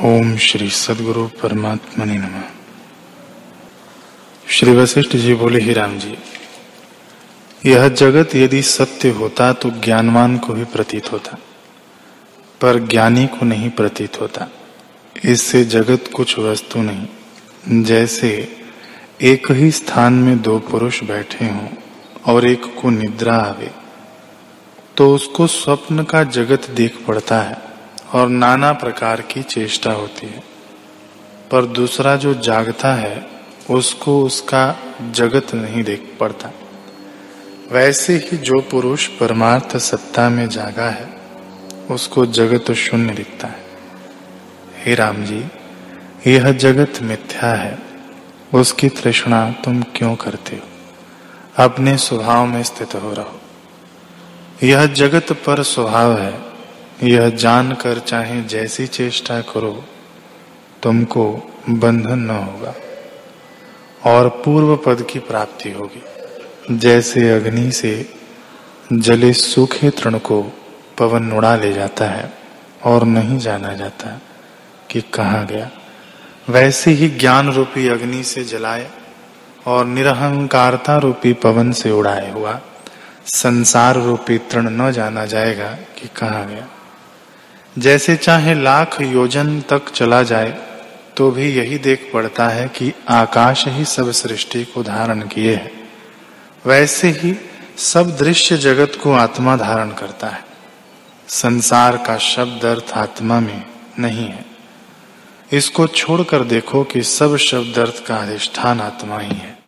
ओम श्री सदगुरु परमात्मा ने नम। श्री वशिष्ठ जी बोले, ही राम जी, यह जगत यदि सत्य होता तो ज्ञानवान को भी प्रतीत होता, पर ज्ञानी को नहीं प्रतीत होता। इससे जगत कुछ वस्तु नहीं, जैसे एक ही स्थान में दो पुरुष बैठे हों और एक को निद्रा आवे तो उसको स्वप्न का जगत देख पड़ता है। और नाना प्रकार की चेष्टा होती है। पर दूसरा जो जागता है, उसको उसका जगत नहीं देख पड़ता। वैसे ही जो पुरुष परमार्थ सत्ता में जागा है, उसको जगत शून्य दिखता है। हे राम जी, यह जगत मिथ्या है। उसकी तृष्णा तुम क्यों करते हो? अपने स्वभाव में स्थित हो रहो। यह जगत पर स्वभाव है यह जानकर चाहे जैसी चेष्टा करो, तुमको बंधन न होगा और पूर्व पद की प्राप्ति होगी। जैसे अग्नि से जले सूखे तृण को पवन उड़ा ले जाता है और नहीं जाना जाता कि कहा गया। वैसे ही ज्ञान रूपी अग्नि से जलाए और निरहंकारता रूपी पवन से उड़ाए हुआ संसार रूपी तृण न जाना जाएगा कि कहा गया। जैसे चाहे लाख योजन तक चला जाए तो भी यही देख पड़ता है कि आकाश ही सब सृष्टि को धारण किए है। वैसे ही सब दृश्य जगत को आत्मा धारण करता है। संसार का शब्द अर्थ आत्मा में नहीं है। इसको छोड़कर देखो कि सब शब्द अर्थ का अधिष्ठान आत्मा ही है।